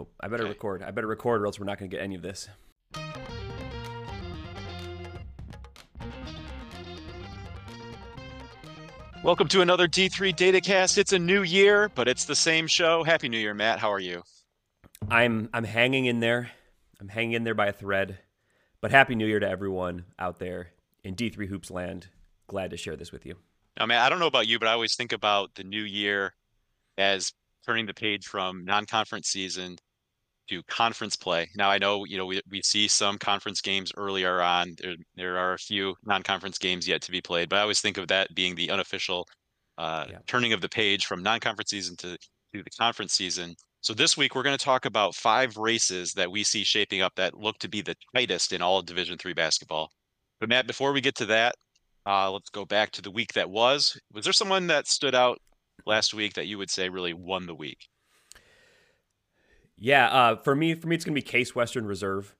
Oh, I better okay. record. I better record, or else we're not going to get any of this. Welcome to another D3 Datacast. It's a new year, but it's the same show. Happy New Year, Matt. How are you? I'm I'm hanging in there. I'm hanging in there by a thread. But happy New Year to everyone out there in D3 Hoops land. Glad to share this with you. Now, man, I don't know about you, but I always think about the new year as turning the page from non-conference season to conference play. Now I know, you know, we, we see some conference games earlier on. There there are a few non-conference games yet to be played, but I always think of that being the unofficial uh, yeah. turning of the page from non-conference season to, to the conference season. So this week we're going to talk about five races that we see shaping up that look to be the tightest in all of Division three basketball. But Matt, before we get to that, uh, let's go back to the week that was. Was there someone that stood out last week that you would say really won the week? Yeah, uh, for me, for me, it's going to be Case Western Reserve.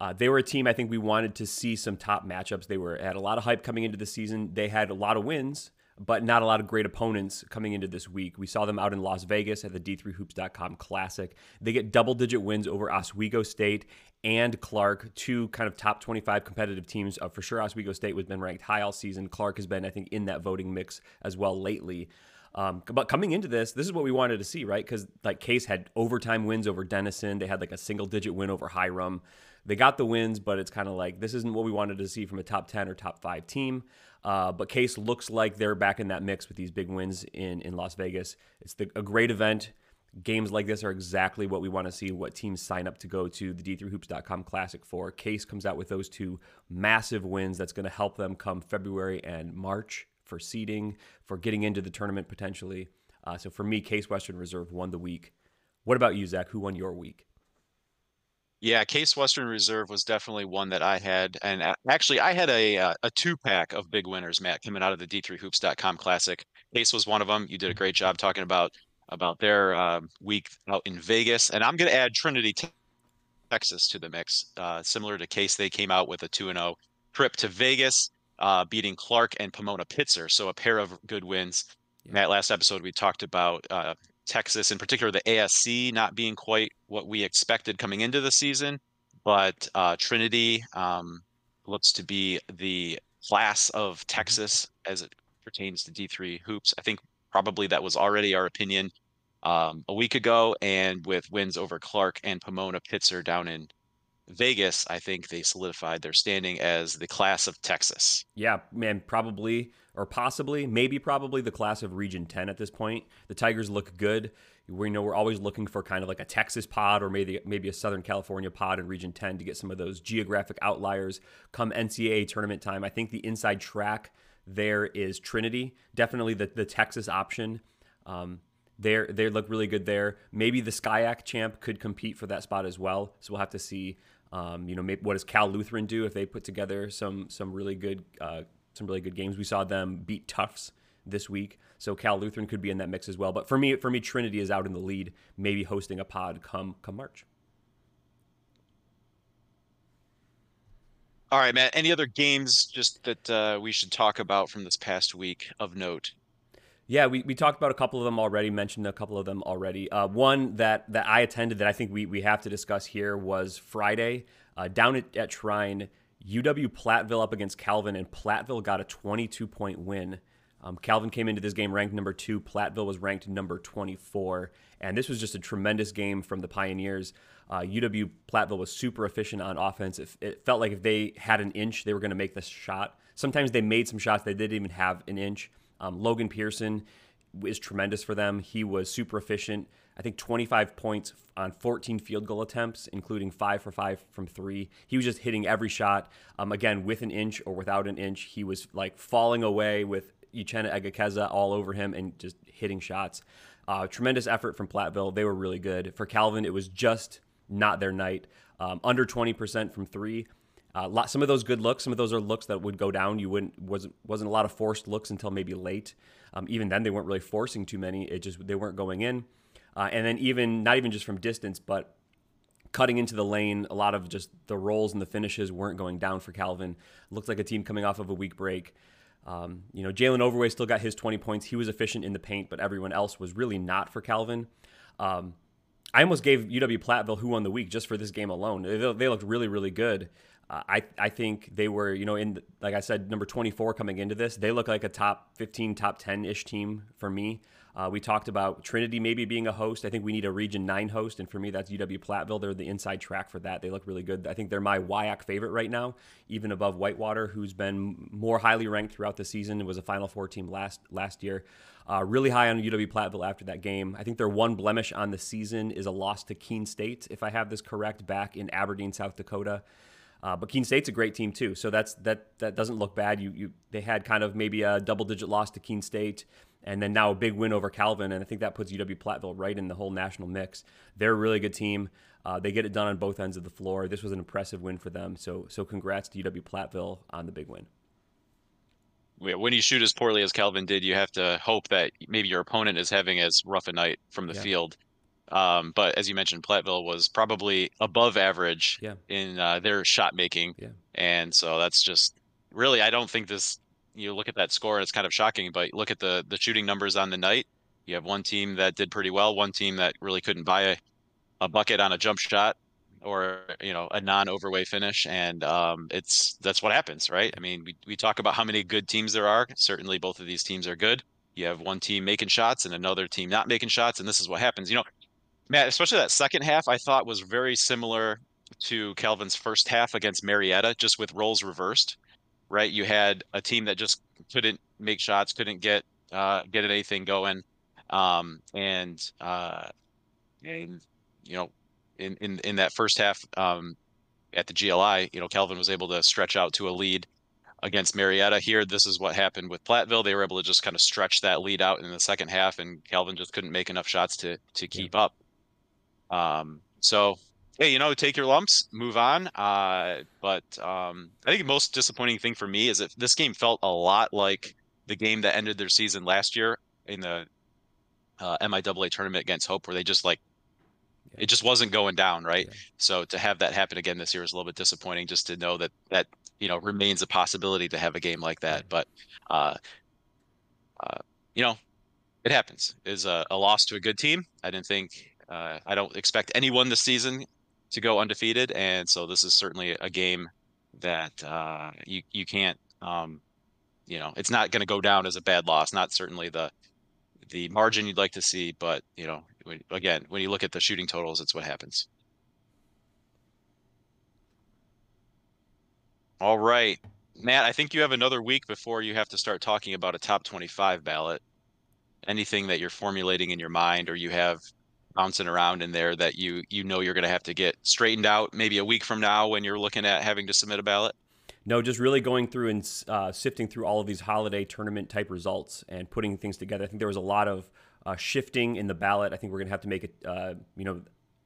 Uh, they were a team I think we wanted to see some top matchups. They were had a lot of hype coming into the season. They had a lot of wins, but not a lot of great opponents coming into this week. We saw them out in Las Vegas at the D3Hoops.com Classic. They get double digit wins over Oswego State and Clark, two kind of top 25 competitive teams. Uh, for sure, Oswego State has been ranked high all season. Clark has been, I think, in that voting mix as well lately. Um, but coming into this, this is what we wanted to see, right? Because like Case had overtime wins over Denison. They had like a single digit win over Hiram. They got the wins, but it's kind of like this isn't what we wanted to see from a top 10 or top five team. Uh, but Case looks like they're back in that mix with these big wins in, in Las Vegas. It's the, a great event. Games like this are exactly what we want to see, what teams sign up to go to the D3Hoops.com Classic for. Case comes out with those two massive wins that's going to help them come February and March for seeding, for getting into the tournament potentially. Uh, so for me, Case Western Reserve won the week. What about you, Zach? Who won your week? Yeah, Case Western Reserve was definitely one that I had, and actually I had a uh, a two pack of big winners, Matt, coming out of the D3Hoops.com Classic. Case was one of them. You did a great job talking about about their uh, week out in Vegas, and I'm going to add Trinity, Texas, to the mix. Uh, similar to Case, they came out with a two and zero oh trip to Vegas uh, beating Clark and Pomona Pitzer. So a pair of good wins. Yeah. Matt, last episode we talked about uh, Texas, in particular the ASC, not being quite what we expected coming into the season, but uh, Trinity um, looks to be the class of mm-hmm. Texas as it pertains to D3 hoops. I think probably that was already our opinion um, a week ago, and with wins over Clark and Pomona Pitzer down in Vegas, I think they solidified their standing as the class of Texas. Yeah, man, probably or possibly, maybe probably the class of Region 10 at this point. The Tigers look good. We know we're always looking for kind of like a Texas pod or maybe maybe a Southern California pod in Region 10 to get some of those geographic outliers come NCAA tournament time. I think the inside track there is Trinity, definitely the, the Texas option. Um, they they look really good there. Maybe the SCIAC champ could compete for that spot as well. So we'll have to see. Um, you know, maybe, what does Cal Lutheran do if they put together some some really good uh, some really good games? We saw them beat Tufts this week, so Cal Lutheran could be in that mix as well. But for me, for me, Trinity is out in the lead, maybe hosting a pod come come March. All right, Matt. Any other games just that uh, we should talk about from this past week of note? Yeah, we, we talked about a couple of them already, mentioned a couple of them already. Uh, one that, that I attended that I think we, we have to discuss here was Friday uh, down at, at Shrine, UW Platteville up against Calvin, and Platteville got a 22 point win. Um, Calvin came into this game ranked number two. Platteville was ranked number 24. And this was just a tremendous game from the Pioneers. Uh, UW Platteville was super efficient on offense. It, it felt like if they had an inch, they were going to make this shot. Sometimes they made some shots they didn't even have an inch. Um, Logan Pearson is tremendous for them. He was super efficient. I think 25 points on 14 field goal attempts, including five for five from three. He was just hitting every shot. Um, again, with an inch or without an inch, he was like falling away with Uchenna Egekeza all over him and just hitting shots. Uh, tremendous effort from Platteville. They were really good. For Calvin, it was just not their night. Um, under 20% from three. Uh, lot, some of those good looks, some of those are looks that would go down. You wouldn't wasn't wasn't a lot of forced looks until maybe late. Um, even then, they weren't really forcing too many. It just they weren't going in. Uh, and then even not even just from distance, but cutting into the lane, a lot of just the rolls and the finishes weren't going down for Calvin. Looked like a team coming off of a week break. Um, you know, Jalen Overway still got his 20 points. He was efficient in the paint, but everyone else was really not for Calvin. Um, I almost gave UW Platteville who won the week just for this game alone. They, they looked really, really good. I I think they were you know in like I said number 24 coming into this. They look like a top 15, top 10 ish team for me. Uh, we talked about Trinity maybe being a host. I think we need a Region 9 host, and for me, that's UW Platteville. They're the inside track for that. They look really good. I think they're my WIAC favorite right now, even above Whitewater, who's been more highly ranked throughout the season. It was a Final Four team last last year. Uh, really high on UW Platteville after that game. I think their one blemish on the season is a loss to Keene State, if I have this correct, back in Aberdeen, South Dakota. Uh, but Keene State's a great team too, so that's that that doesn't look bad. You you they had kind of maybe a double digit loss to Keene State, and then now a big win over Calvin, and I think that puts UW Platteville right in the whole national mix. They're a really good team. Uh, they get it done on both ends of the floor. This was an impressive win for them. So so congrats to UW Platteville on the big win. When you shoot as poorly as Calvin did, you have to hope that maybe your opponent is having as rough a night from the yeah. field. Um, but as you mentioned, Platteville was probably above average yeah. in uh, their shot making, yeah. and so that's just really. I don't think this you look at that score and it's kind of shocking, but look at the the shooting numbers on the night. You have one team that did pretty well, one team that really couldn't buy a, a bucket on a jump shot or you know a non-overway finish and um, it's that's what happens right i mean we, we talk about how many good teams there are certainly both of these teams are good you have one team making shots and another team not making shots and this is what happens you know matt especially that second half i thought was very similar to calvin's first half against marietta just with roles reversed right? You had a team that just couldn't make shots, couldn't get uh, get anything going, um, and uh, and you know, in in in that first half um, at the GLI, you know, Calvin was able to stretch out to a lead against Marietta. Here, this is what happened with Platteville. They were able to just kind of stretch that lead out in the second half, and Calvin just couldn't make enough shots to to keep yeah. up. Um, so hey, you know, take your lumps, move on. Uh, but um, I think the most disappointing thing for me is that this game felt a lot like the game that ended their season last year in the uh, MIAA tournament against Hope, where they just like yeah. it just wasn't going down, right? Yeah. So to have that happen again this year is a little bit disappointing. Just to know that that you know remains a possibility to have a game like that, but uh, uh, you know, it happens. Is a, a loss to a good team. I didn't think. Uh, I don't expect anyone this season to go undefeated, and so this is certainly a game that uh, you you can't um, you know it's not going to go down as a bad loss. Not certainly the the margin you'd like to see, but you know again when you look at the shooting totals, it's what happens. All right, Matt. I think you have another week before you have to start talking about a top twenty-five ballot. Anything that you're formulating in your mind, or you have bouncing around in there that you you know you're going to have to get straightened out maybe a week from now when you're looking at having to submit a ballot? No, just really going through and uh, sifting through all of these holiday tournament type results and putting things together. I think there was a lot of uh, shifting in the ballot. I think we're going to have to make it, uh, you know,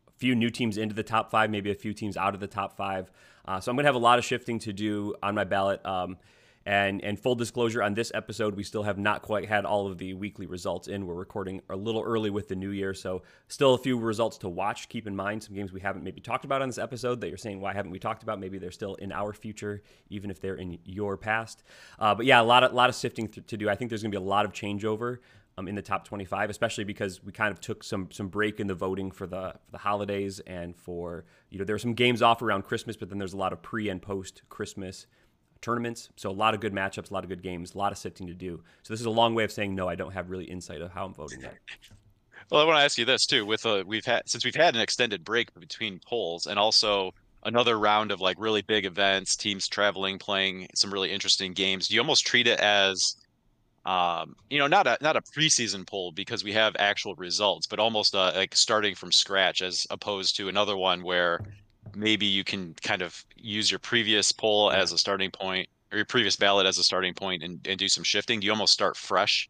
a few new teams into the top five, maybe a few teams out of the top five. Uh, so I'm going to have a lot of shifting to do on my ballot. Um, and and full disclosure on this episode, we still have not quite had all of the weekly results in. We're recording a little early with the new year, so still a few results to watch. Keep in mind some games we haven't maybe talked about on this episode that you're saying why haven't we talked about? Maybe they're still in our future, even if they're in your past. Uh, but yeah, a lot of lot of sifting th- to do. I think there's going to be a lot of changeover. Um, in the top 25, especially because we kind of took some some break in the voting for the for the holidays and for you know there were some games off around Christmas, but then there's a lot of pre and post Christmas tournaments. So a lot of good matchups, a lot of good games, a lot of sifting to do. So this is a long way of saying no. I don't have really insight of how I'm voting yet. Well, I want to ask you this too. With a, we've had since we've had an extended break between polls, and also another round of like really big events, teams traveling, playing some really interesting games. Do you almost treat it as, um, you know, not a not a preseason poll because we have actual results, but almost uh, like starting from scratch, as opposed to another one where maybe you can kind of use your previous poll as a starting point or your previous ballot as a starting point and, and do some shifting? Do you almost start fresh?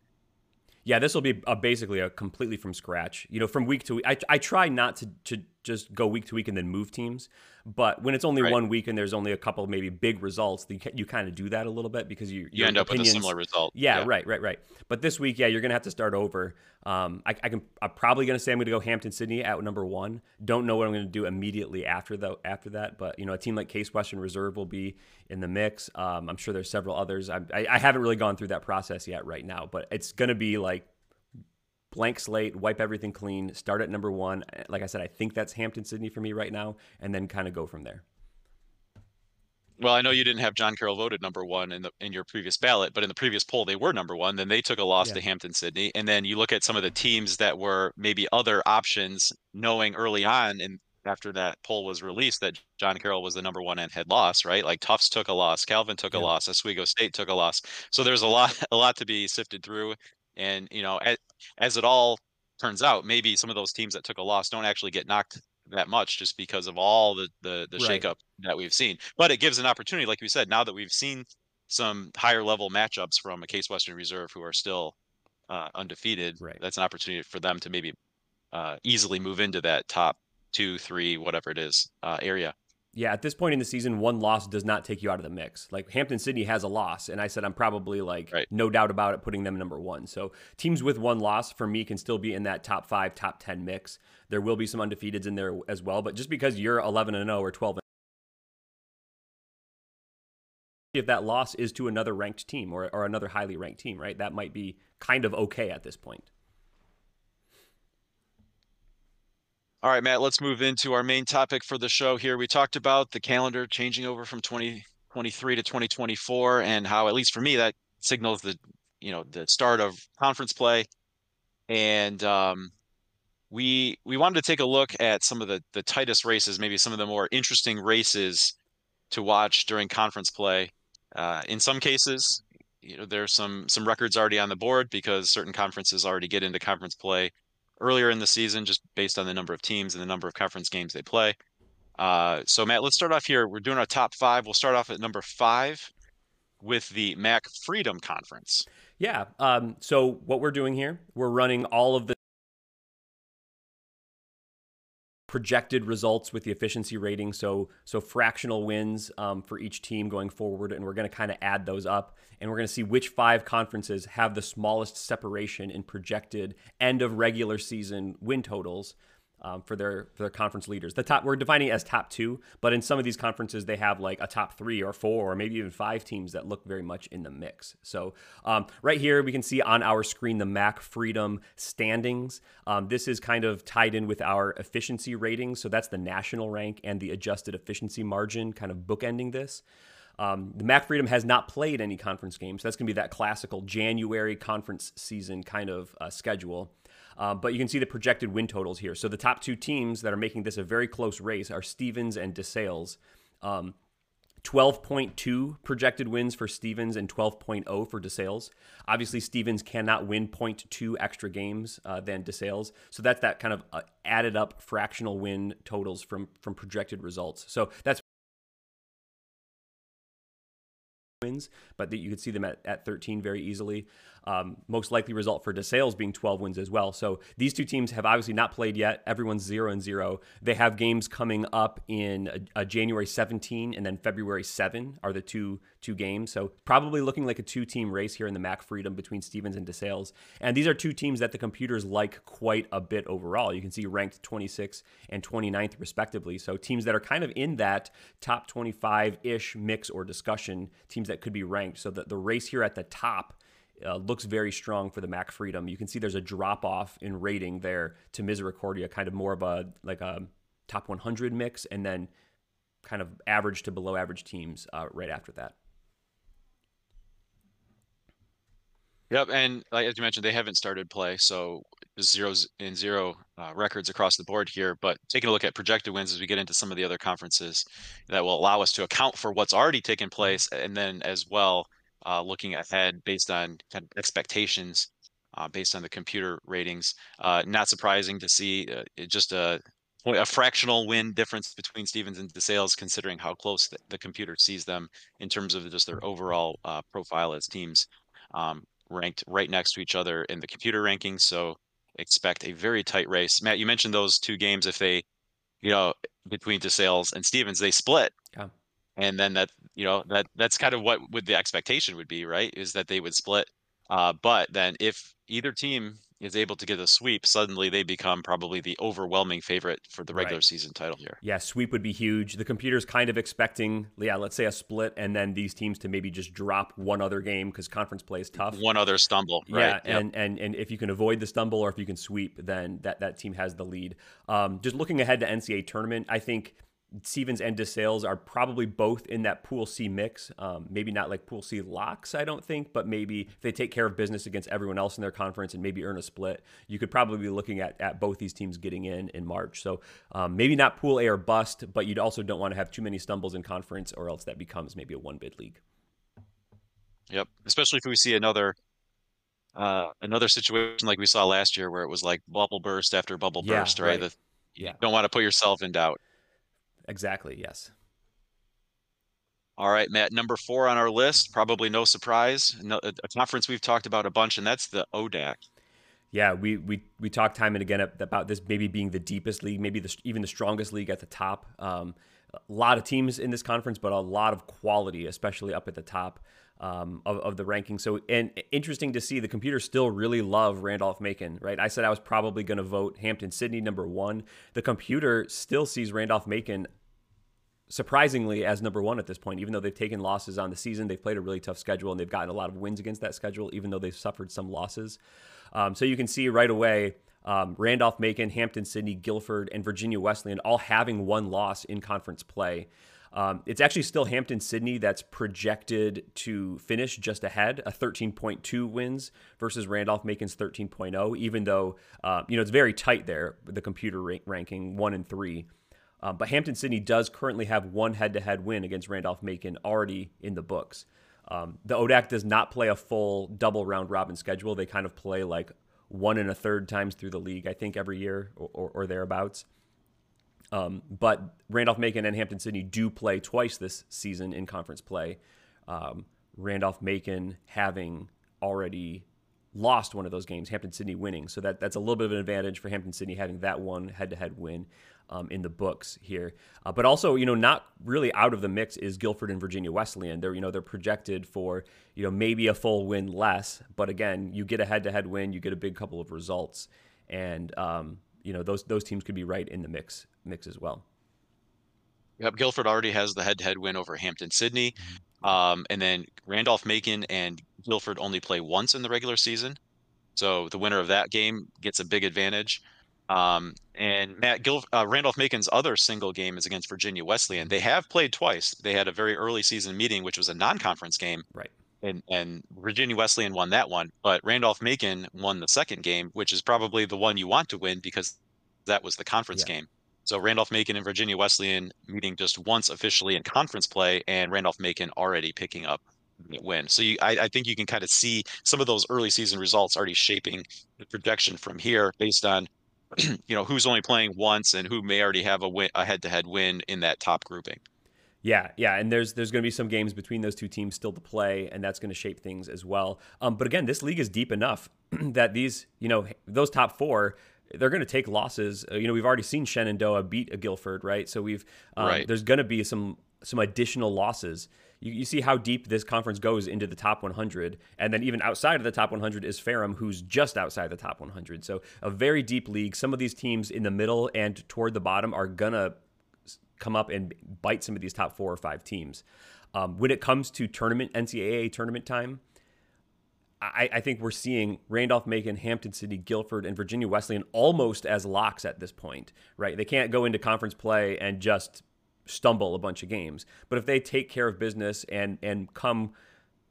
Yeah, this will be a, basically a completely from scratch. You know, from week to week. I, I try not to, to just go week to week and then move teams. But when it's only right. one week and there's only a couple maybe big results, you, you kind of do that a little bit because you you end up opinions, with a similar result. Yeah, yeah, right, right, right. But this week, yeah, you're gonna have to start over. Um, I, I, can I'm probably gonna say I'm gonna go Hampden-Sydney at number one. Don't know what I'm gonna do immediately after though after that. But you know, a team like Case Western Reserve will be in the mix. Um, I'm sure there's several others. I, I, I haven't really gone through that process yet right now, but it's gonna be like blank slate, wipe everything clean, start at number one. Like I said, I think that's Hampden-Sydney for me right now, and then kind of go from there. Well, I know you didn't have John Carroll voted number one in the in your previous ballot, but in the previous poll they were number one. Then they took a loss yeah. to Hampden-Sydney, and then you look at some of the teams that were maybe other options, knowing early on and after that poll was released that John Carroll was the number one and had lost, right? Like Tufts took a loss, Calvin took yeah. a loss, Oswego State took a loss. So there's a lot a lot to be sifted through, and you know, as, as it all turns out, maybe some of those teams that took a loss don't actually get knocked that much just because of all the the, the right. shakeup that we've seen. But it gives an opportunity, like we said, now that we've seen some higher level matchups from a Case Western Reserve who are still uh, undefeated. Right. That's an opportunity for them to maybe uh, easily move into that top two, three, whatever it is, uh, area. Yeah, at this point in the season, one loss does not take you out of the mix. Like Hampden-Sydney has a loss, and I said I'm probably like right. no doubt about it putting them number one. So teams with one loss for me can still be in that top five, top ten mix. There will be some undefeateds in there as well, but just because you're 11 and 0 or 12 if that loss is to another ranked team or, or another highly ranked team, right? That might be kind of okay at this point. All right, Matt, let's move into our main topic for the show here. We talked about the calendar changing over from 2023 to 2024 and how, at least for me, that signals the, you know, the start of conference play. And um, we we wanted to take a look at some of the the tightest races, maybe some of the more interesting races to watch during conference play. Uh, in some cases, you know, there's some some records already on the board because certain conferences already get into conference play earlier in the season, just based on the number of teams and the number of conference games they play. Uh, so, Matt, let's start off here. We're doing our top five. We'll start off at number five with the MAC Freedom Conference. Yeah. Um, so, what we're doing here, we're running all of the projected results with the efficiency rating. So so fractional wins um, for each team going forward, and we're going to kind of add those up, and we're going to see which five conferences have the smallest separation in projected end of regular season win totals um, for their for their conference leaders. The top we're defining as top two, but in some of these conferences they have like a top three or four or maybe even five teams that look very much in the mix. So um, right here we can see on our screen the MAC Freedom standings. Um, this is kind of tied in with our efficiency ratings, so that's the national rank and the adjusted efficiency margin, kind of bookending this. Um, the MAC Freedom has not played any conference games. So that's going to be that classical January conference season kind of uh, schedule. Um, but you can see the projected win totals here. So the top two teams that are making this a very close race are Stevens and DeSales. Um, 12.2 projected wins for Stevens and 12.0 for DeSales. Obviously, Stevens cannot win 0.2 extra games uh, than DeSales. So that's that kind of uh, added up fractional win totals from from projected results. So that's wins, but that you could see them at, at 13 very easily. Um, most likely result for DeSales being 12 wins as well. So these two teams have obviously not played yet. Everyone's zero and zero. They have games coming up in a, a January 17 and then February 7 are the two two games. So probably looking like a two team race here in the MAC Freedom between Stevens and DeSales. And these are two teams that the computers like quite a bit overall. You can see ranked 26 and 29th respectively. So teams that are kind of in that top 25 ish mix or discussion, teams that could be ranked. So the, the race here at the top uh, looks very strong for the Mac Freedom. You can see there's a drop off in rating there to Misericordia, kind of more of a like a top 100 mix, and then kind of average to below average teams uh, right after that. Yep, and like as you mentioned, they haven't started play, so zeros in zero uh, records across the board here. But taking a look at projected wins as we get into some of the other conferences, that will allow us to account for what's already taken place, and then as well uh, looking ahead based on kind of expectations, uh, based on the computer ratings. Uh, not surprising to see uh, just a a fractional win difference between Stevens and DeSales, considering how close the, the computer sees them in terms of just their overall uh, profile as teams, um, ranked right next to each other in the computer rankings. So expect a very tight race. Matt, you mentioned those two games. If they, you know, between DeSales and Stevens, they split. And then that you know that that's kind of what would the expectation would be right is that they would split uh, but then if either team is able to get a sweep, suddenly they become probably the overwhelming favorite for the regular right. season title here. Yeah, sweep would be huge. The computer's kind of expecting, yeah, let's say a split, and then these teams to maybe just drop one other game because conference play is tough. One other stumble, right? yeah? And yep. and and if you can avoid the stumble or if you can sweep, then that that team has the lead. Um, just looking ahead to NCAA tournament, I think Stevens and DeSales are probably both in that Pool C mix. Um, maybe not like Pool C locks, I don't think, but maybe if they take care of business against everyone else in their conference and maybe earn a split, you could probably be looking at, at both these teams getting in in March. So um, maybe not Pool A or bust, but you'd also don't want to have too many stumbles in conference or else that becomes maybe a one bid league. Yep, especially if we see another uh, another situation like we saw last year where it was like bubble burst after bubble yeah, burst, right? right. The, yeah. You don't want to put yourself in doubt. Exactly. Yes. All right, Matt. Number four on our list, probably no surprise, a conference we've talked about a bunch, and that's the ODAC. Yeah, we we we talked time and again about this maybe being the deepest league, maybe the, even the strongest league at the top. Um, a lot of teams in this conference, but a lot of quality, especially up at the top um, of, of the ranking. So, and interesting to see the computers still really love Randolph Macon, right? I said I was probably going to vote Hampden-Sydney number one. The computer still sees Randolph Macon surprisingly as number one at this point, even though they've taken losses on the season. They've played a really tough schedule and they've gotten a lot of wins against that schedule, even though they've suffered some losses. Um, so you can see right away um, Randolph Macon, Hampton, Sydney, Guilford, and Virginia Wesleyan all having one loss in conference play. Um, it's actually still Hampden-Sydney that's projected to finish just ahead, a 13.2 wins versus Randolph Macon's 13.0, even though, uh, you know, it's very tight there, the computer ra- ranking one and three. Um, but Hampden-Sydney does currently have one head to head win against Randolph Macon already in the books. Um, the ODAC does not play a full double round robin schedule. They kind of play like one and a third times through the league, I think, every year or, or, or thereabouts. Um, but Randolph Macon and Hampden-Sydney do play twice this season in conference play. Um, Randolph Macon having already lost one of those games, Hampden-Sydney winning. So that, that's a little bit of an advantage for Hampden-Sydney having that one head to head win um, in the books here. Uh, but also, you know, not really out of the mix is Guilford and Virginia Wesleyan. They're, you know, they're projected for, you know, maybe a full win less. But again, you get a head to head win, you get a big couple of results. And, um, you know those those teams could be right in the mix mix as well. Yep, Guilford already has the head-to-head win over Hampden-Sydney, mm-hmm. um, and then Randolph Macon and Guilford only play once in the regular season, so the winner of that game gets a big advantage. Um, and Matt Gil- uh, Randolph Macon's other single game is against Virginia Wesleyan. They have played twice. They had a very early season meeting, which was a non-conference game, right? and and Virginia Wesleyan won that one, but Randolph Macon won the second game, which is probably the one you want to win because that was the conference yeah. game. So Randolph Macon and Virginia Wesleyan meeting just once officially in conference play, and Randolph Macon already picking up win. So you, I, I think you can kind of see some of those early season results already shaping the projection from here based on you know who's only playing once and who may already have a win, a head-to-head win in that top grouping. Yeah, yeah, and there's there's going to be some games between those two teams still to play, and that's going to shape things as well. Um, but again, this league is deep enough that these, you know, those top four, they're going to take losses. Uh, you know, we've already seen Shenandoah beat a Guilford, right? So we've um, right. there's going to be some some additional losses. You, you see how deep this conference goes into the top 100, and then even outside of the top 100 is Ferrum, who's just outside the top 100. So a very deep league. Some of these teams in the middle and toward the bottom are gonna come up and bite some of these top four or five teams. Um, when it comes to tournament NCAA tournament time, I, I, think we're seeing Randolph Macon, Hampden-Sydney, Guilford, and Virginia Wesleyan almost as locks at this point, right? They can't go into conference play and just stumble a bunch of games. But if they take care of business and and come,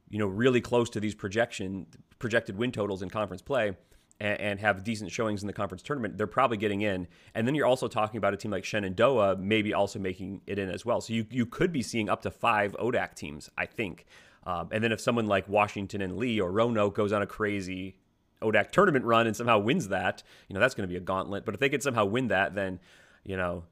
you know, really close to these projection projected win totals in conference play, and, and, have decent showings in the conference tournament, they're probably getting in. And then you're also talking about a team like Shenandoah maybe also making it in as well. So you, you could be seeing up to five ODAC teams, I think. Um, and then if someone like Washington and Lee or Roanoke goes on a crazy ODAC tournament run and somehow wins that, you know, that's going to be a gauntlet. But if they could somehow win that, then, you know,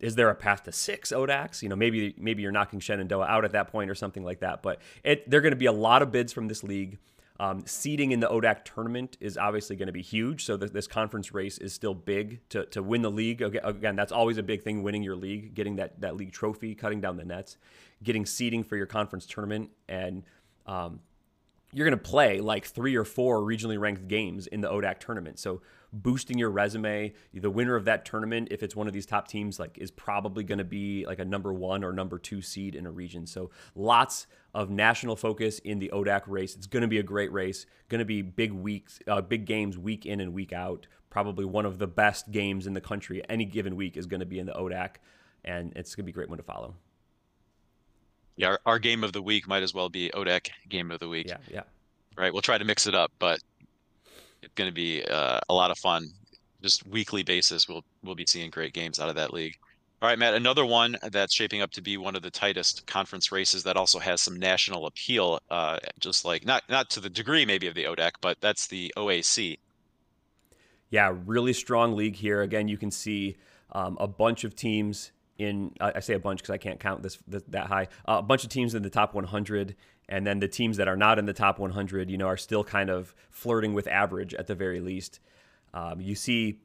is there a path to six ODACs? You know, maybe maybe you're knocking Shenandoah out at that point or something like that. But it, they're going to be a lot of bids from this league. Um, seeding in the ODAC tournament is obviously going to be huge. So th- this conference race is still big to, to win the league. Again, that's always a big thing, winning your league, getting that, that league trophy, cutting down the nets, getting seeding for your conference tournament. And, um, you're going to play like three or four regionally ranked games in the ODAC tournament. So boosting your resume, the winner of that tournament, if it's one of these top teams, like is probably going to be like a number one or number two seed in a region. So lots of national focus in the ODAC race. It's going to be a great race. Going to be big weeks, uh, big games week in and week out. Probably one of the best games in the country any given week is going to be in the ODAC, and it's going to be a great one to follow. Yeah, our, our game of the week might as well be ODAC game of the week. Yeah, yeah. Right. We'll try to mix it up, but going to be uh, a lot of fun. Just weekly basis, we'll we'll be seeing great games out of that league. All right, Matt. Another one that's shaping up to be one of the tightest conference races that also has some national appeal. Uh, just like not not to the degree maybe of the ODAC, but that's the OAC. Yeah, really strong league here. Again, you can see um, a bunch of teams in I say a bunch because I can't count this, that high. Uh, a bunch of teams in the top 100, and then the teams that are not in the top 100, you know, are still kind of flirting with average at the very least. Um, you see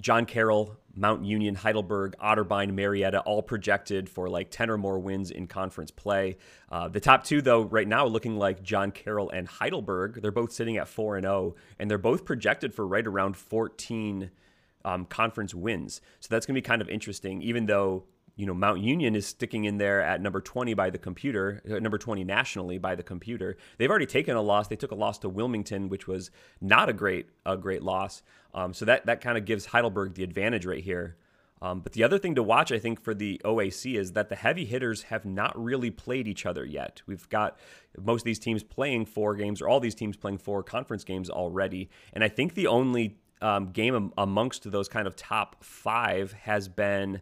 John Carroll, Mount Union, Heidelberg, Otterbein, Marietta, all projected for like 10 or more wins in conference play. Uh, the top two, though, right now looking like John Carroll and Heidelberg. They're both sitting at 4 and 0, and they're both projected for right around 14 um, conference wins. So that's going to be kind of interesting, even though you know Mount Union is sticking in there at number 20 by the computer, uh, number 20 nationally by the computer. They've already taken a loss. They took a loss to Wilmington, which was not a great a great loss. Um, so that that kind of gives Heidelberg the advantage right here. Um, but the other thing to watch, I think, for the OAC is that the heavy hitters have not really played each other yet. We've got most of these teams playing four games, or all these teams playing four conference games already. And I think the only um, game amongst those kind of top five has been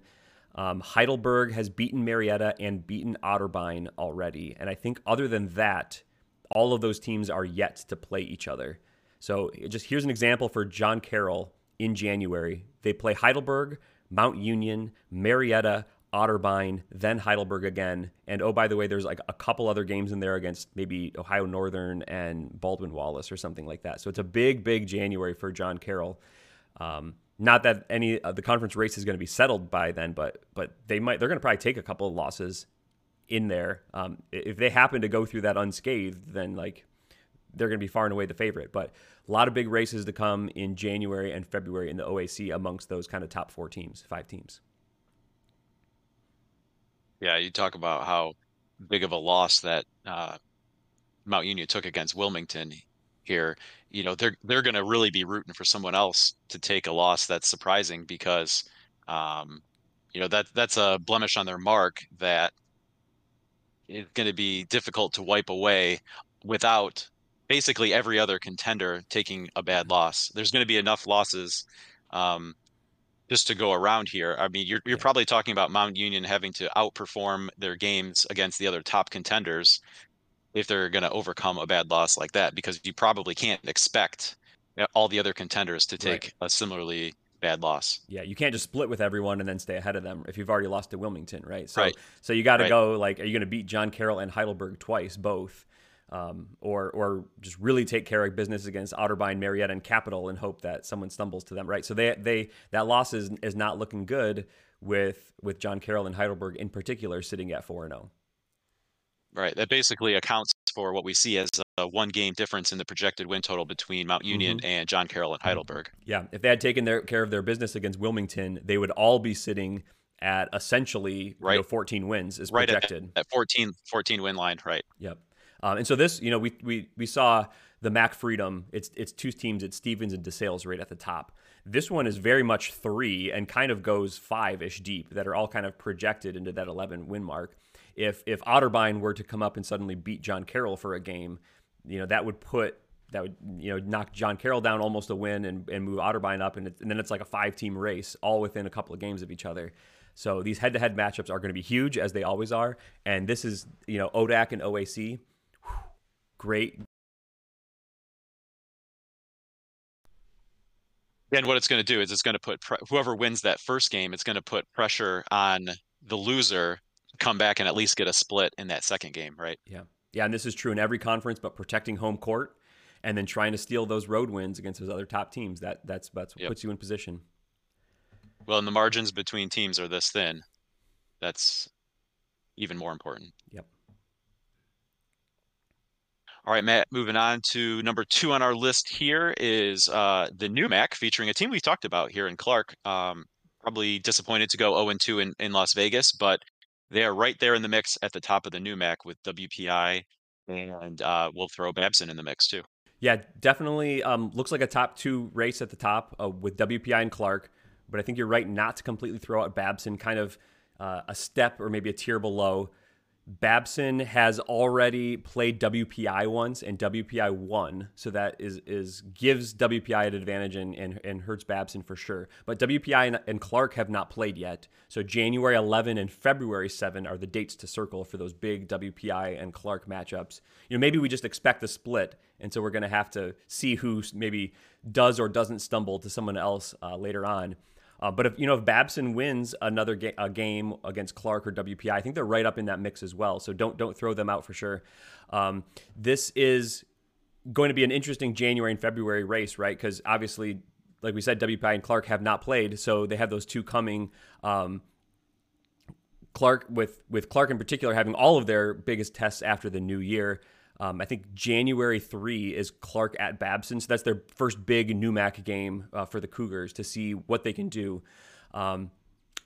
um, Heidelberg has beaten Marietta and beaten Otterbein already. And I think other than that, all of those teams are yet to play each other. So just here's an example for John Carroll in January. They play Heidelberg, Mount Union, Marietta, Otterbein, then Heidelberg again. And oh, by the way, there's like a couple other games in there against maybe Ohio Northern and Baldwin Wallace or something like that. So it's a big, big January for John Carroll. Um, not that any of the conference race is going to be settled by then, but but they might they're going to probably take a couple of losses in there. Um, if they happen to go through that unscathed, then like they're going to be far and away the favorite. But a lot of big races to come in January and February in the OAC amongst those kind of top four teams, five teams. Yeah, you talk about how big of a loss that uh, Mount Union took against Wilmington here. You know, they're they're going to really be rooting for someone else to take a loss that's surprising because, um, you know, that that's a blemish on their mark that is going to be difficult to wipe away without basically every other contender taking a bad loss. There's going to be enough losses um, just to go around here. I mean, you're you're probably talking about Mount Union having to outperform their games against the other top contenders if they're going to overcome a bad loss like that, because you probably can't expect all the other contenders to take right. a similarly bad loss. Yeah, you can't just split with everyone and then stay ahead of them if you've already lost to Wilmington, right? So, right. so you got to right. go like, are you going to beat John Carroll and Heidelberg twice, both? Um, or or just really take care of business against Otterbein, Marietta, and Capital and hope that someone stumbles to them. Right. So they they that loss is is not looking good with with John Carroll and Heidelberg in particular sitting at four and zero. Oh. Right. That basically accounts for what we see as a one game difference in the projected win total between Mount Union mm-hmm. and John Carroll and Heidelberg. Yeah. If they had taken their care of their business against Wilmington, they would all be sitting at essentially right. You know, 14 wins is projected. At, at 14, 14 win line. Right. Yep. Um, and so this, you know, we we we saw the Mac Freedom. It's it's two teams. It's Stevens and DeSales right at the top. This one is very much three and kind of goes five ish deep that are all kind of projected into that 11 win mark. If if Otterbein were to come up and suddenly beat John Carroll for a game, you know that would put that would you know knock John Carroll down almost a win and, and move Otterbein up, and, it, and then it's like a five team race all within a couple of games of each other. So these head to head matchups are going to be huge as they always are, and this is you know ODAC and OAC great. And what it's going to do is it's going to put pre- whoever wins that first game, it's going to put pressure on the loser to come back and at least get a split in that second game, right? Yeah. Yeah, and this is true in every conference, but protecting home court and then trying to steal those road wins against those other top teams. That that's that's what yep. puts you in position. Well, and the margins between teams are this thin. That's even more important. Yep. All right, Matt, moving on to number two on our list here is uh, the NEWMAC featuring a team we talked about here in Clark. Um, probably disappointed to go 0 2 in, in Las Vegas, but they are right there in the mix at the top of the NEWMAC with WPI, and uh, we'll throw Babson in the mix too. Yeah, definitely um, looks like a top two race at the top uh, with WPI and Clark, but I think you're right not to completely throw out Babson, kind of uh, a step or maybe a tier below. Babson has already played WPI once and WPI won, so that is is gives WPI an advantage and, and, and hurts Babson for sure. But WPI and, and, Clark have not played yet, so January 11 and February 7 are the dates to circle for those big WPI and Clark matchups. You know, maybe we just expect the split, and so we're going to have to see who maybe does or doesn't stumble to someone else uh, later on. Uh, but if you know if Babson wins another ga- game against Clark or WPI, I think they're right up in that mix as well. So don't don't throw them out for sure. Um, this is going to be an interesting January and February race, right? Because obviously, like we said, WPI and Clark have not played, so they have those two coming. Um, Clark with with Clark in particular having all of their biggest tests after the new year. Um, I think January 3 is Clark at Babson. So that's their first big NEWMAC game uh, for the Cougars to see what they can do. Um,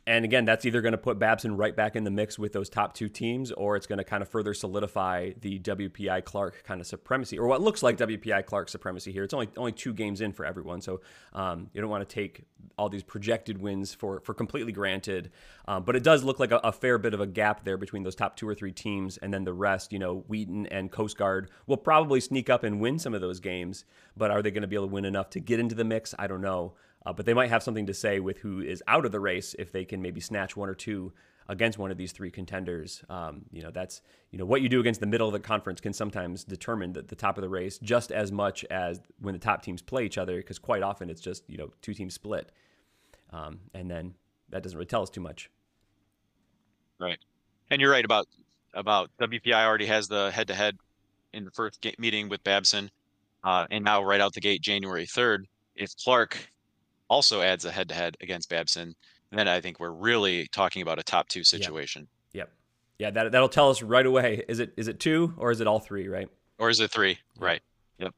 and again, that's either going to put Babson right back in the mix with those top two teams, or it's going to kind of further solidify the WPI Clark kind of supremacy, or what looks like WPI Clark supremacy here. It's only only two games in for everyone, so um, you don't want to take all these projected wins for for completely granted. Um, but it does look like a, a, fair bit of a gap there between those top two or three teams, and then the rest. You know, Wheaton and Coast Guard will probably sneak up and win some of those games, but are they going to be able to win enough to get into the mix? I don't know. Uh, but they might have something to say with who is out of the race if they can maybe snatch one or two against one of these three contenders. Um, you know, that's you know what you do against the middle of the conference can sometimes determine the, the top of the race just as much as when the top teams play each other, because quite often it's just you know two teams split, um, and then that doesn't really tell us too much. Right, and you're right about about WPI already has the head to head in the first meeting with Babson, uh, and now right out the gate January third. If Clark also adds a head to head against Babson, then I think we're really talking about a top two situation. Yep. yep. Yeah, that that'll tell us right away. Is it is it two or is it all three, right? Or is it three? Right. Yep.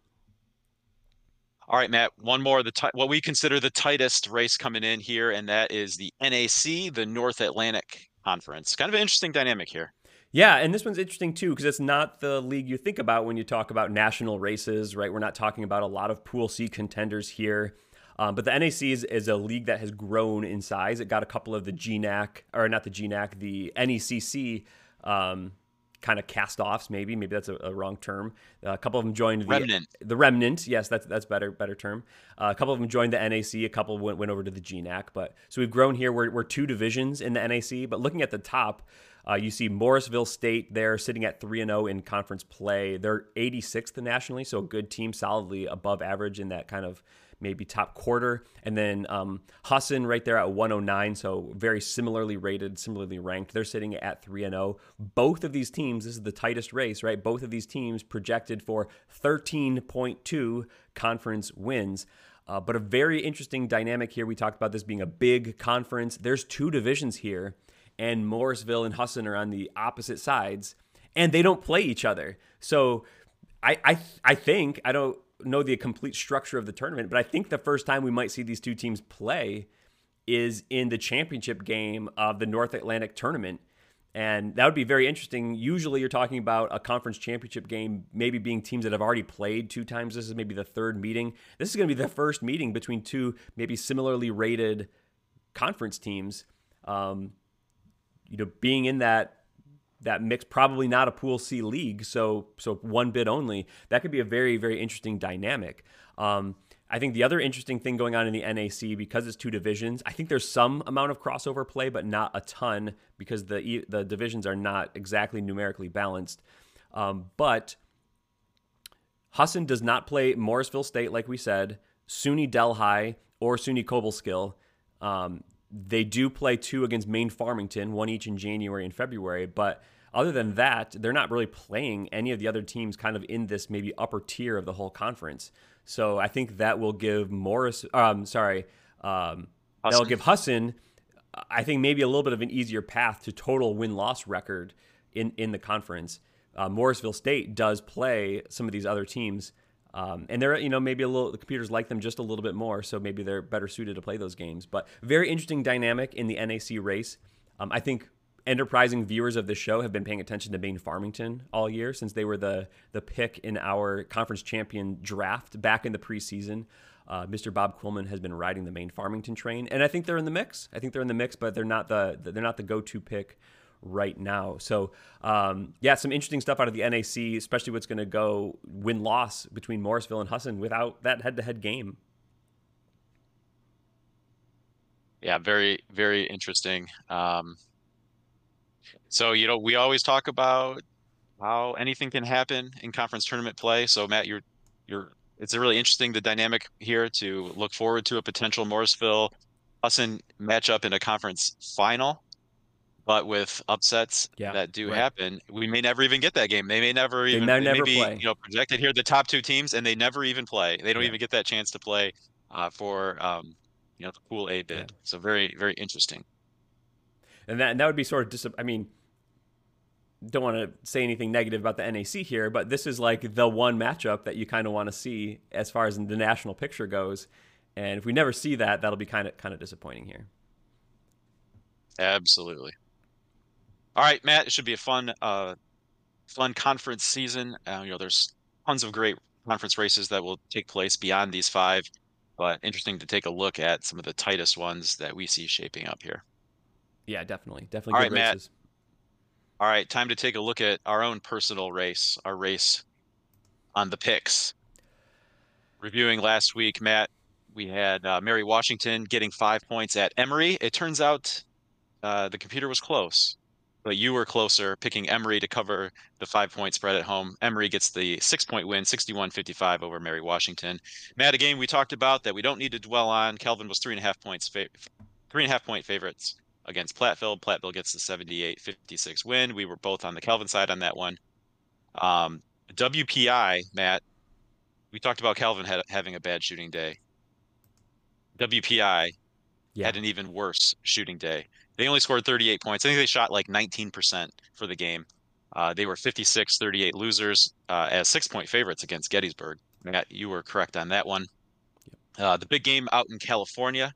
All right, Matt. One more. The t- what we consider the tightest race coming in here, and that is the NAC, the North Atlantic Conference. Kind of an interesting dynamic here. Yeah, and this one's interesting too because it's not the league you think about when you talk about national races, right? We're not talking about a lot of Pool C contenders here. Um, but the NAC is, is, a league that has grown in size. It got a couple of the GNAC, or not the GNAC, the NECC um, kind of cast offs, maybe. Maybe that's a, a wrong term. Uh, a couple of them joined the remnant. The remnant, yes, that's that's better better term. Uh, a couple of them joined the NAC. A couple went, went over to the GNAC. But so we've grown here. We're, we're two divisions in the NAC. But looking at the top, uh, you see Morrisville State there sitting at 3 0 in conference play. They're 86th nationally, so a good team, solidly above average in that kind of maybe top quarter. And then um, Husson right there at 109, so very similarly rated, similarly ranked. They're sitting at 3 and 0. Both of these teams, this is the tightest race, right? Both of these teams projected for 13.2 conference wins. Uh, but a very interesting dynamic here. We talked about this being a big conference. There's two divisions here, and Morrisville and Husson are on the opposite sides, and they don't play each other. So I I I think I don't know the complete structure of the tournament, but I think the first time we might see these two teams play is in the championship game of the North Atlantic tournament. And that would be very interesting. Usually, you're talking about a conference championship game, maybe being teams that have already played two times. This is maybe the third meeting. This is going to be the first meeting between two maybe similarly rated conference teams. Um, you know, being in that that mix probably not a pool C league, so so one bid only. That could be a very very interesting dynamic. Um, I think the other interesting thing going on in the NAC because it's two divisions. I think there's some amount of crossover play, but not a ton because the the divisions are not exactly numerically balanced. Um, but Husson does not play Morrisville State, like we said, SUNY Delhi or SUNY Cobleskill. Um, they do play two against Maine Farmington, one each in January and February. But other than that, they're not really playing any of the other teams kind of in this maybe upper tier of the whole conference. So I think that will give Morris, um, sorry, um, that will give Husson, I think maybe a little bit of an easier path to total win loss record in, in the conference. uh, Morrisville State does play some of these other teams. Um, and they're, you know, maybe a little, the computers like them just a little bit more, so maybe they're better suited to play those games. But very interesting dynamic in the NAC race. Um, I think enterprising viewers of the show have been paying attention to Maine Farmington all year since they were the the pick in our conference champion draft back in the preseason. Uh, Mr. Bob Quillman has been riding the Maine Farmington train, and I think they're in the mix. I think they're in the mix, but they're not the they're not the go to pick right now. So um, yeah, some interesting stuff out of the NAC, especially what's going to go win loss between Morrisville and Husson without that head to head game. Yeah, very very interesting. Um, so you know we always talk about how anything can happen in conference tournament play. So Matt, you're you're it's really interesting the dynamic here to look forward to a potential Morrisville Husson matchup in a conference final but with upsets yeah, that do right. happen, we may never even get that game. They may never even they may never be, play. you know projected here the top two teams, and they never even play. They don't yeah. even get that chance to play uh, for um, you know the pool A bid. Yeah. So very very interesting. And that and that would be sort of dis- I mean, don't want to say anything negative about the NAC here, but this is like the one matchup that you kind of want to see as far as the national picture goes. And if we never see that, that'll be kind of kind of disappointing here. Absolutely. All right, Matt. It should be a fun, uh, fun conference season. Uh, you know, there's tons of great conference races that will take place beyond these five, but interesting to take a look at some of the tightest ones that we see shaping up here. Yeah, definitely, definitely. All right, races. Matt. All right, time to take a look at our own personal race, our race on the picks. Reviewing last week, Matt, we had uh, Mary Washington getting five points at Emory. It turns out uh, the computer was close but you were closer picking Emory to cover the five point spread at home. Emory gets the six point win, 61 55 over Mary Washington. Matt, a game we talked about that we don't need to dwell on. Calvin was three and a half points, fa- three and a half point favorites against Platteville. Platteville gets the 78 56 win. We were both on the Calvin side on that one. Um, WPI, Matt, we talked about Calvin had, having a bad shooting day. WPI yeah. had an even worse shooting day. They only scored 38 points. I think they shot like 19% for the game. Uh, they were 56 38 losers uh, as six point favorites against Gettysburg. Matt, you were correct on that one. Uh, the big game out in California,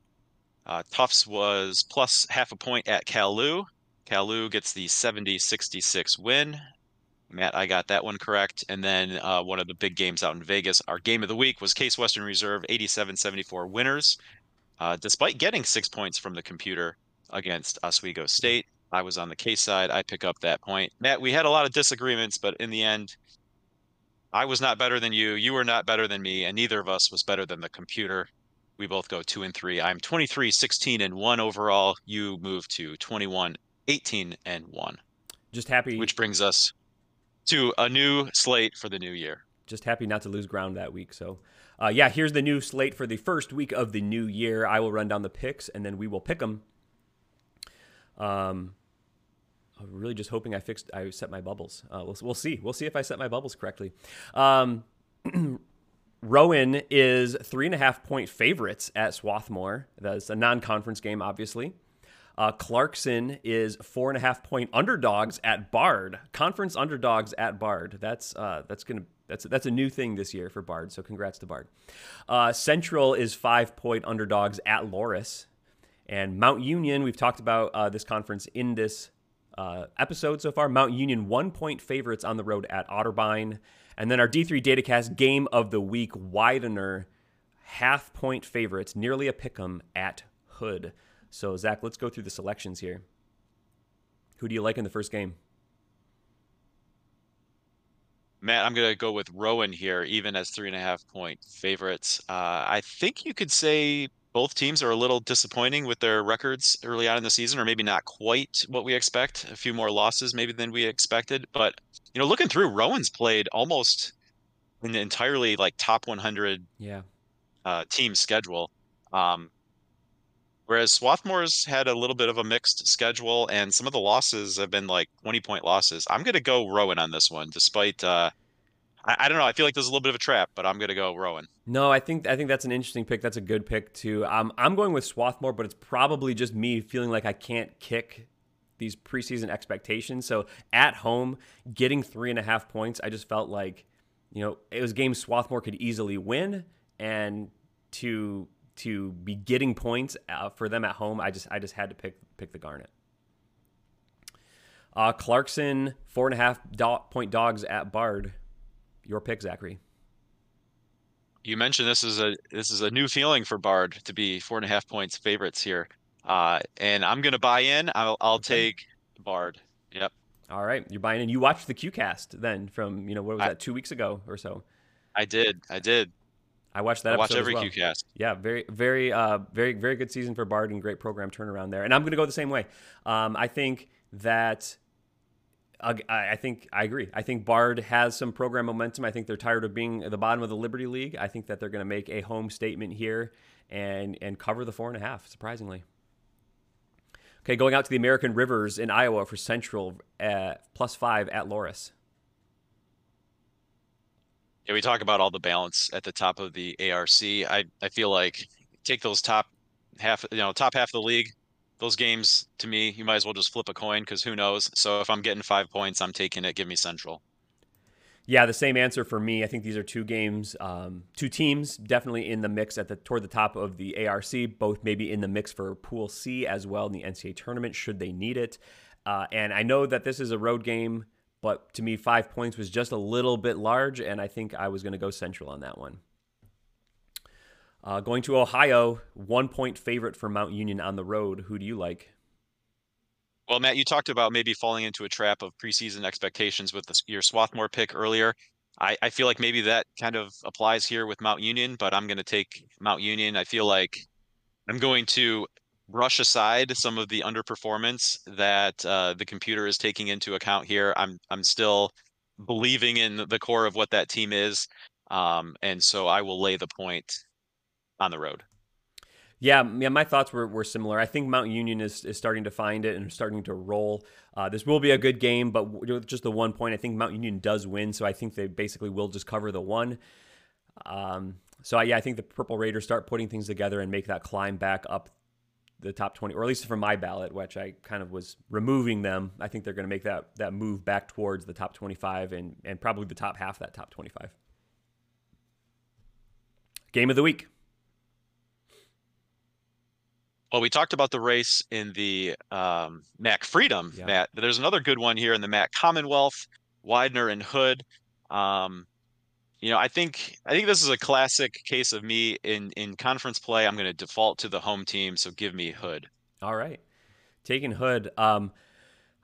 uh, Tufts was plus half a point at Cal Calu gets the 70 66 win. Matt, I got that one correct. And then uh, one of the big games out in Vegas, our game of the week was Case Western Reserve 87 74 winners. Uh, despite getting six points from the computer, against Oswego State. I was on the case side. I pick up that point. Matt, we had a lot of disagreements, but in the end, I was not better than you. You were not better than me, and neither of us was better than the computer. We both go two and three. I'm 23, 16, and one overall. You move to 21, 18, and one. Just happy. Which brings us to a new slate for the new year. Just happy not to lose ground that week. So, uh, yeah, here's the new slate for the first week of the new year. I will run down the picks, and then we will pick them um, I'm really just hoping I fixed, I set my bubbles. Uh, we'll, we'll see. We'll see if I set my bubbles correctly. Um, Rowan is three and a half point favorites at Swarthmore. That's a non conference game, obviously. Uh, Clarkson is four and a half point underdogs at Bard. Conference underdogs at Bard. That's uh, that's gonna that's that's a new thing this year for Bard. So congrats to Bard. Uh, Central is five point underdogs at Loras. And Mount Union, we've talked about uh, this conference in this uh, episode so far. Mount Union, one point favorites on the road at Otterbein. And then our D3 Datacast game of the week, Widener, half point favorites, nearly a pick 'em at Hood. So, Zach, let's go through the selections here. Who do you like in the first game? Matt, I'm going to go with Rowan here, even as three and a half point favorites. Uh, I think you could say both teams are a little disappointing with their records early on in the season, or maybe not quite what we expect. A few more losses maybe than we expected. But you know, looking through, Rowan's played almost an entirely like top 100 yeah uh, team schedule. Um, whereas Swarthmore's had a little bit of a mixed schedule, and some of the losses have been like 20 point losses. I'm going to go Rowan on this one, despite uh, I, I, don't know. I feel like there's a little bit of a trap, but I'm to go Rowan. No, I think I think that's an interesting pick. That's a good pick too. Um, I'm going with Swarthmore, but it's probably just me feeling like I can't kick these preseason expectations. So at home, getting three and a half points, I just felt like, you know, it was games Swarthmore could easily win, and to to be getting points uh, for them at home, I just I just had to pick pick the Garnet. Uh, Clarkson four and a half point dogs at Bard. Your pick, Zachary. You mentioned this is a this is a new feeling for Bard to be four and a half points favorites here, uh, and I'm gonna buy in. I'll I'll okay. take Bard. Yep. All right, you're buying in. You watched the QCast then from you know what was I, that two weeks ago or so. I did. I did. I watched that. I watch every well. QCast. Yeah, very, very, uh, very, very good season for Bard and great program turnaround there. And I'm going to go the same way. Um, I think that. Uh, I think I agree. I think Bard has some program momentum. I think they're tired of being at the bottom of the Liberty League. I think that they're going to make a home statement here and and cover the four and a half. Surprisingly. Okay, going out to the American Rivers in Iowa for Central at plus five at Loras. Yeah, we talk about all the balance at the top of the ARC. I I feel like take those top half, you know, top half of the league. Those games to me, you might as well just flip a coin because who knows. So if I'm getting five points, I'm taking it. Give me Central. Yeah, the same answer for me. I think these are two games, um, two teams definitely in the mix at the toward the top of the ARC. Both maybe in the mix for Pool C as well in the NCAA tournament should they need it. Uh, and I know that this is a road game. But to me, five points was just a little bit large, and I think I was going to go Central on that one. Uh, going to Ohio, one point favorite for Mount Union on the road. Who do you like? Well, Matt, you talked about maybe falling into a trap of preseason expectations with the, your Swarthmore pick earlier. I, I feel like maybe that kind of applies here with Mount Union, but I'm going to take Mount Union. I feel like I'm going to brush aside some of the underperformance that uh, the computer is taking into account here. I'm I'm still believing in the core of what that team is, um, and so I will lay the point on the road. Yeah, yeah, my thoughts were, were similar. I think Mount Union is, is starting to find it and starting to roll. Uh, this will be a good game, but just the one point, I think Mount Union does win, so I think they basically will just cover the one. Um, so yeah, I think the Purple Raiders start putting things together and make that climb back up the top 20 or at least for my ballot which i kind of was removing them i think they're going to make that that move back towards the top 25 and and probably the top half of that top 25 game of the week well we talked about the race in the um, mac freedom yeah. matt there's another good one here in the mac commonwealth widener and hood um, you know, I think I think this is a classic case of me in in conference play. I'm going to default to the home team, so give me Hood. All right, taking Hood. Um,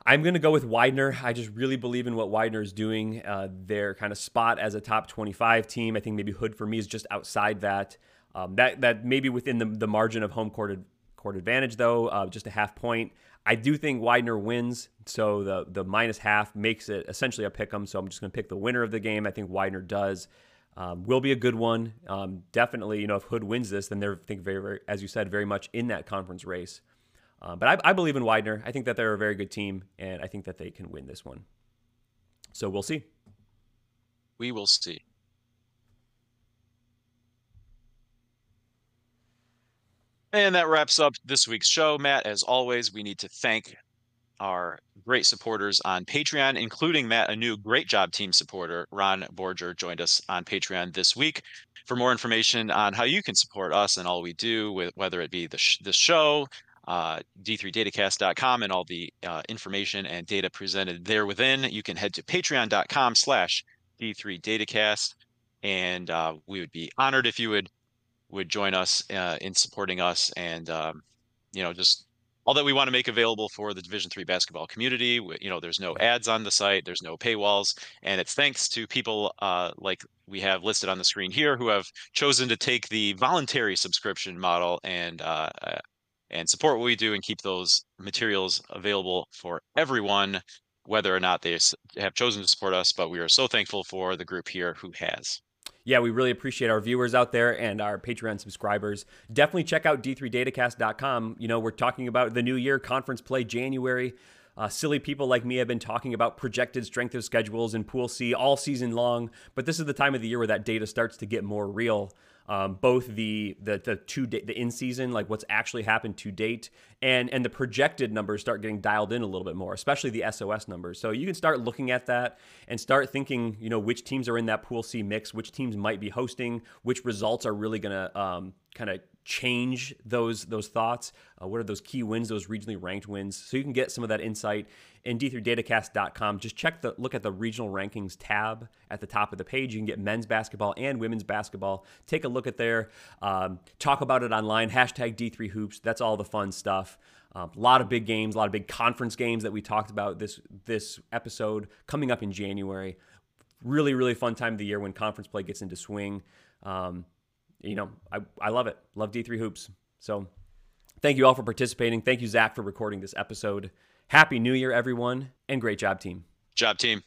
I'm going to go with Widener. I just really believe in what Widener is doing. Uh, their kind of spot as a top 25 team. I think maybe Hood for me is just outside that. Um, that that maybe within the, the margin of home court court advantage though, uh, just a half point. I do think Widener wins, so the the minus half makes it essentially a pick 'em. So I'm just going to pick the winner of the game. I think Widener does. Um, will be a good one. Um, definitely, you know, if Hood wins this, then they're think very, very, as you said, very much in that conference race. Um, but I, I, believe in Widener. I think that they're a very good team, and I think that they can win this one. So we'll see. We will see. And that wraps up this week's show. Matt, as always, we need to thank our great supporters on Patreon, including Matt, a new great job team supporter. Ron Borger joined us on Patreon this week. For more information on how you can support us and all we do, with whether it be the, sh- the show, uh, d3datacast.com, and all the uh, information and data presented there within, you can head to patreon.com slash d3datacast. And uh, we would be honored if you would would join us uh, in supporting us and um, you know just all that we want to make available for the division three basketball community. You know there's no ads on the site there's no paywalls and it's thanks to people uh, like we have listed on the screen here who have chosen to take the voluntary subscription model and uh, uh and support what we do and keep those materials available for everyone whether or not they have chosen to support us but we are so thankful for the group here who has yeah, we really appreciate our viewers out there and our Patreon subscribers. Definitely check out d3datacast.com. You know, we're talking about the new year conference play January. Uh, silly people like me have been talking about projected strength of schedules in Pool C all season long, but this is the time of the year where that data starts to get more real. Um, both the the the two the in season like what's actually happened to date and and the projected numbers start getting dialed in a little bit more especially the sos numbers. So you can start looking at that and start thinking you know which teams are in that pool c mix which teams might be hosting which results are really going to um, kind of change those those thoughts. Uh, what are those key wins those regionally ranked wins? So you can get some of that insight in d3datacast.com just check the look at the regional rankings tab at the top of the page you can get men's basketball and women's basketball take a look at there um, talk about it online hashtag d3 hoops that's all the fun stuff um, a lot of big games a lot of big conference games that we talked about this this episode coming up in january really really fun time of the year when conference play gets into swing um, you know, I, I love it. Love D3 Hoops. So thank you all for participating. Thank you, Zach, for recording this episode. Happy New Year, everyone, and great job, team. Job, team.